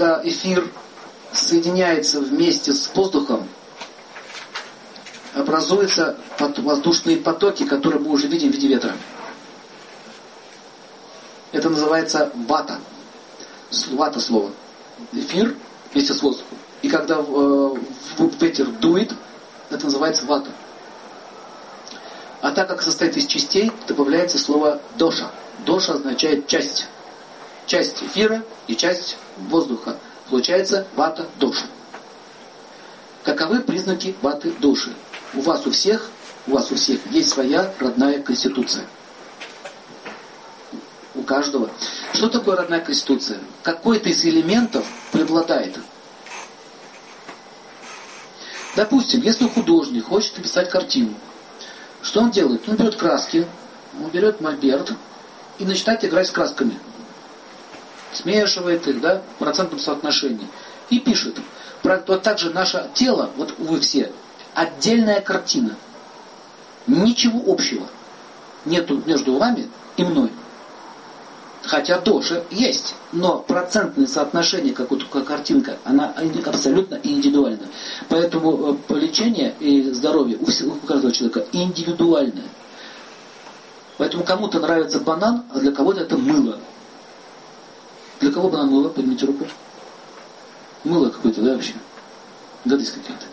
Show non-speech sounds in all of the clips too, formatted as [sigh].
когда эфир соединяется вместе с воздухом, образуются воздушные потоки, которые мы уже видим в виде ветра. Это называется вата. Вата слово. Эфир вместе с воздухом. И когда э, ветер дует, это называется вата. А так как состоит из частей, добавляется слово доша. Доша означает часть. Часть эфира и часть воздуха. Получается вата доша. Каковы признаки ваты души? У вас у всех, у вас у всех есть своя родная конституция. У каждого. Что такое родная конституция? Какой-то из элементов преобладает. Допустим, если художник хочет написать картину, что он делает? Он берет краски, он берет мольберт и начинает играть с красками. Смешивает их, да, в процентном соотношении. И пишет. Вот так же наше тело, вот вы все, отдельная картина. Ничего общего нету между вами и мной. Хотя тоже есть, но процентное соотношение, как вот как картинка, она абсолютно индивидуальна. Поэтому э, лечение и здоровье у, всего, у каждого человека индивидуальное. Поэтому кому-то нравится банан, а для кого-то это мыло. Для кого банан мыло? Поднимите руку. Мыло какое-то, да, вообще? Гадость какая-то.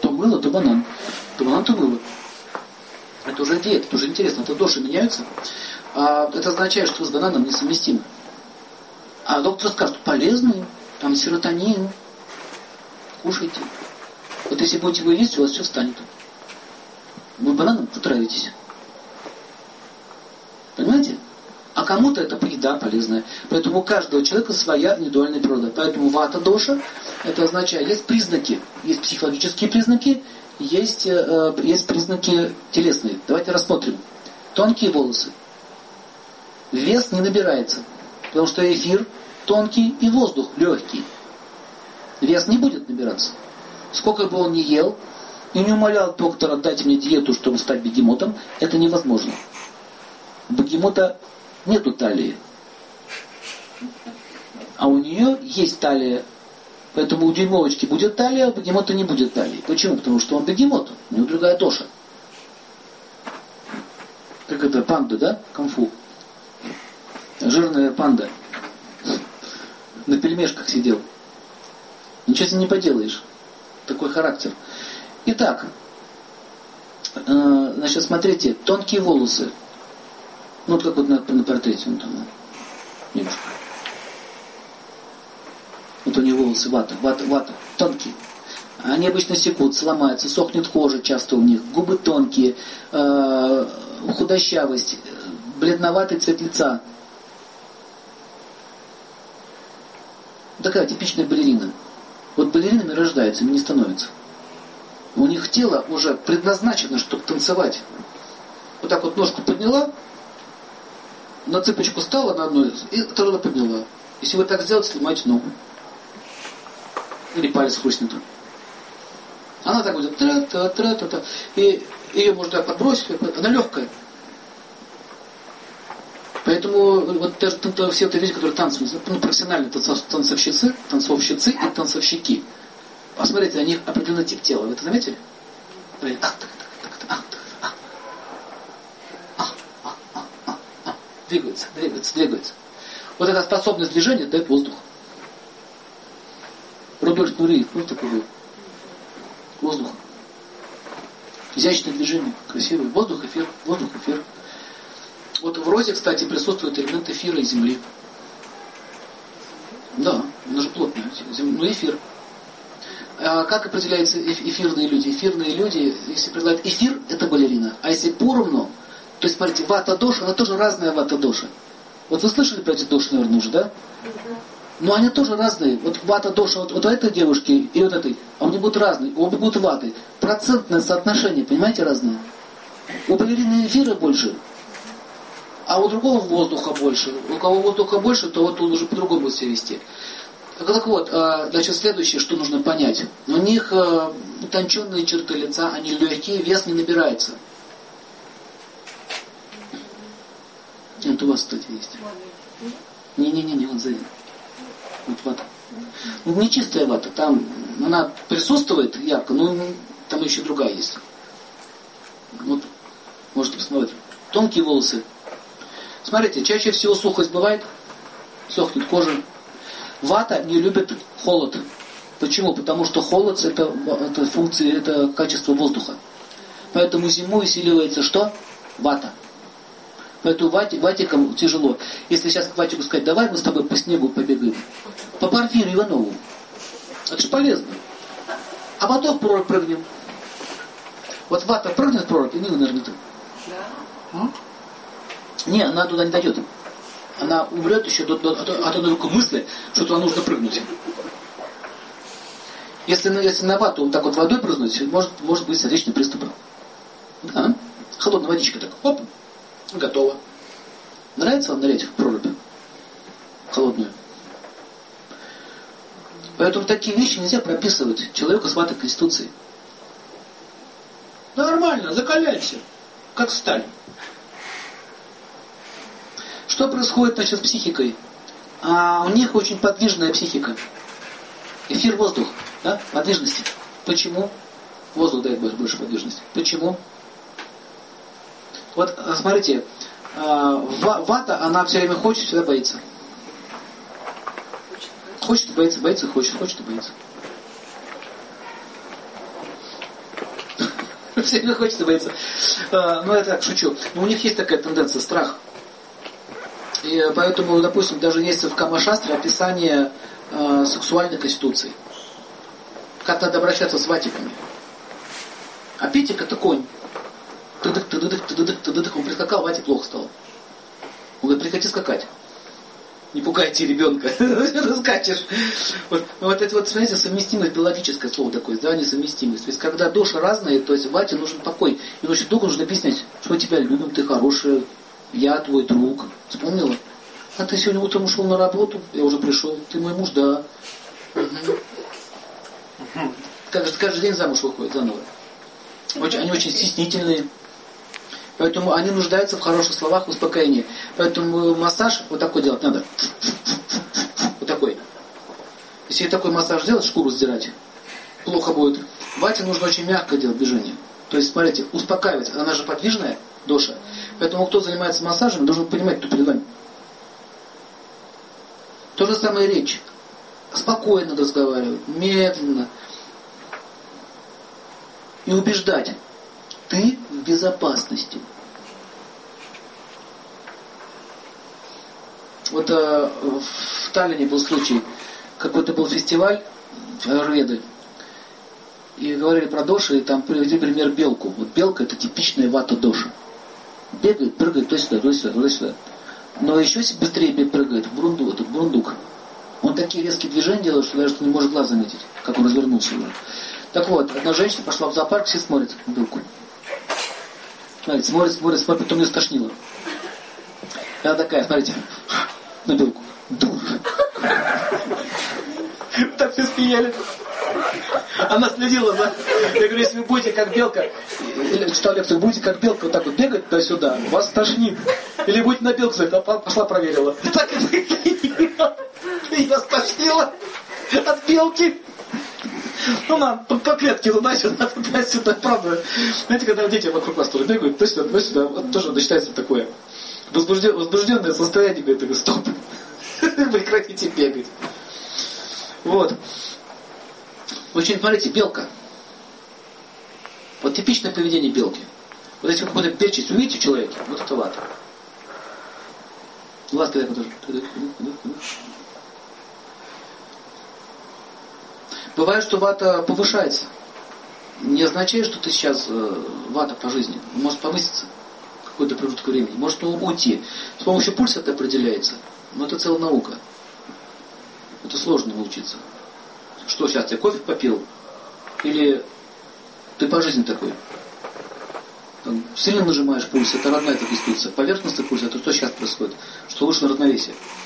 То мыло, то банан. То банан, то мыло. Это уже диета, это уже интересно. Это доши меняются. А это означает, что с бананом несовместимы. А доктор скажет, полезные, там серотонин, кушайте. Вот если будете вы есть, у вас все станет. Вы бананом потравитесь. Понимаете? А кому-то это еда полезная. Поэтому у каждого человека своя индивидуальная природа. Поэтому вата доша, это означает, есть признаки, есть психологические признаки, есть, э, есть признаки телесные. Давайте рассмотрим. Тонкие волосы. Вес не набирается, потому что эфир тонкий и воздух легкий. Вес не будет набираться. Сколько бы он ни ел, и не умолял доктора дать мне диету, чтобы стать бегемотом, это невозможно. Бегемота нету талии. А у нее есть талия Поэтому у дюймовочки будет талия, а у бегемота не будет талии. Почему? Потому что он бегемот, у него другая тоша. Как это, панда, да? Камфу. Жирная панда. На пельмешках сидел. Ничего с ним не поделаешь. Такой характер. Итак, э, значит, смотрите, тонкие волосы. Ну, вот как вот на, на портрете. Вот, девушка. Вот у него волосы вата, вата, вата, тонкие. Они обычно секут, сломаются, сохнет кожа часто у них, губы тонкие, э, худощавость, бледноватый цвет лица. Такая типичная балерина. Вот балеринами рождаются, ими не становятся. У них тело уже предназначено, чтобы танцевать. Вот так вот ножку подняла, на цыпочку стала на одну и вторую подняла. Если вы так сделаете, сломаете ногу или палец хрустнет. Она так будет тра-та-тра-та-та. И ее можно подбросить, она легкая. Поэтому вот даже все эти люди, которые танцуют, ну, профессиональные танцовщицы, танцовщицы и танцовщики. Посмотрите, на них определенный тип тела. Вы это заметили? Двигаются, двигаются, двигаются. Вот эта способность движения дает воздух. Рудольф Нуриев, ну такой был. Воздух. Изящное движение, красивый. Воздух, эфир, воздух, эфир. Вот в розе, кстати, присутствует элемент эфира и земли. Да, он же плотный, ну эфир. А как определяются эфирные люди? Эфирные люди, если предлагают эфир, это балерина. А если поровну, то есть, смотрите, вата доша, она тоже разная вата доша. Вот вы слышали про эти доши, наверное, уже, да? Но они тоже разные. Вот вата доша вот, вот у этой девушки и вот этой, а они будут разные. Обе будут ваты. Процентное соотношение, понимаете, разное. У балерины эфира больше, а у другого воздуха больше. У кого воздуха больше, то вот он уже по-другому будет себя вести. Так вот, а, значит, следующее, что нужно понять. У них а, утонченные черты лица, они легкие, вес не набирается. Господи есть. Не-не-не, он завидует. Вот вата. Ну, не чистая вата, там ну, она присутствует ярко, но там еще другая есть. Вот, можете посмотреть. Тонкие волосы. Смотрите, чаще всего сухость бывает, сохнет кожа. Вата не любит холод. Почему? Потому что холод это, это функция, это качество воздуха. Поэтому зимой усиливается что? Вата. Поэтому вати, ватикам тяжело. Если сейчас к ватику сказать, давай мы с тобой по снегу побегаем. По Порфиру Иванову. Это же полезно. А потом в прорубь прыгнем. Вот вата прыгнет в прорубь, и Нина нырнет. Да. Не, она туда не дойдет. Она умрет еще до, до, от, от одной только мысли, что туда нужно прыгнуть. Если, если на вату вот так вот водой прыгнуть, может, может быть сердечный приступ. Да. Холодная водичка так. Оп. Готово. Нравится вам нырять в прорубь? Холодную. Поэтому такие вещи нельзя прописывать человеку с ватой конституции. Нормально, закаляйся, как сталь. Что происходит значит, с психикой? А у них очень подвижная психика. Эфир воздух, да, подвижности. Почему? Воздух дает больше подвижности. Почему? Вот а, смотрите, а, вата, она все время хочет, всегда боится. Хочет, боится, боится, хочет, хочет, боится. [laughs] Все время хочет, боится. А, ну, я так шучу. Но у них есть такая тенденция, страх. И поэтому, допустим, даже есть в Камашастре описание э, сексуальной конституции. Как надо обращаться с ватиками. А Питик это конь. Тыдык, тыдык, тыдык, тыдык. Он прискакал, ватик плохо стало. Он говорит, прекрати скакать. Не пугайте ребенка. [laughs] Ты скачешь. Вот, ну, вот это вот, смотрите, совместимость, биологическое слово такое, да, несовместимость. То есть, когда души разные, то есть Вате нужен покой. И очень долго нужно объяснять, что тебя любим, ты хорошая, я твой друг. Вспомнила? А ты сегодня утром ушел на работу? Я уже пришел. Ты мой муж? Да. Угу. Каждый, каждый день замуж выходит заново. Очень, они очень стеснительные. Поэтому они нуждаются в хороших словах, в успокоении. Поэтому массаж вот такой делать надо. Вот такой. Если такой массаж делать, шкуру сдирать, плохо будет. Вате нужно очень мягко делать движение. То есть, смотрите, успокаивать. Она же подвижная, доша. Поэтому кто занимается массажем, должен понимать, кто перед вами. То же самое речь. Спокойно разговаривать, медленно. И убеждать. Ты в безопасности. Вот э, в Таллине был случай, какой-то был фестиваль аюрведы, и говорили про доши, и там привели пример белку. Вот белка это типичная вата доша. Бегает, прыгает, то сюда, то сюда, то сюда. Но еще быстрее прыгает брунду, этот брундук. Он такие резкие движения делает, что даже не может глаз заметить, как он развернулся уже. Так вот, одна женщина пошла в зоопарк, все смотрят на белку. Смотрите, смотрит, смотрит, смотрит, потом ее стошнило. И она такая, смотрите, на белку. Дур. Так все спияли. Она следила за... Я говорю, если вы будете как белка, или читал лекцию, будете как белка вот так вот бегать туда-сюда, вас тошнит. Или будете на белку, а пошла проверила. И так и [laughs] И вас тошнило от белки. Ну, на, по, по клетке туда-сюда, туда-сюда, правда. Знаете, когда дети вокруг вас тоже бегают, то сюда, то сюда, вот тоже начинается такое возбужден, возбужденное состояние, говорит, стоп, прекратите бегать. Вот. Очень, смотрите, белка. Вот типичное поведение белки. Вот если какой-то перчик увидите в человеке, вот это вата. Глаз когда. Бывает, что вата повышается. Не означает, что ты сейчас э, вата по жизни. Может повыситься какой-то промежуток времени. Может уйти. С помощью пульса это определяется. Но это целая наука. Это сложно научиться. Что сейчас, ты кофе попил? Или ты по жизни такой? Там, сильно нажимаешь пульс, это родная эта инструкция. Поверхностный пульс, это что сейчас происходит? Что лучше на равновесие.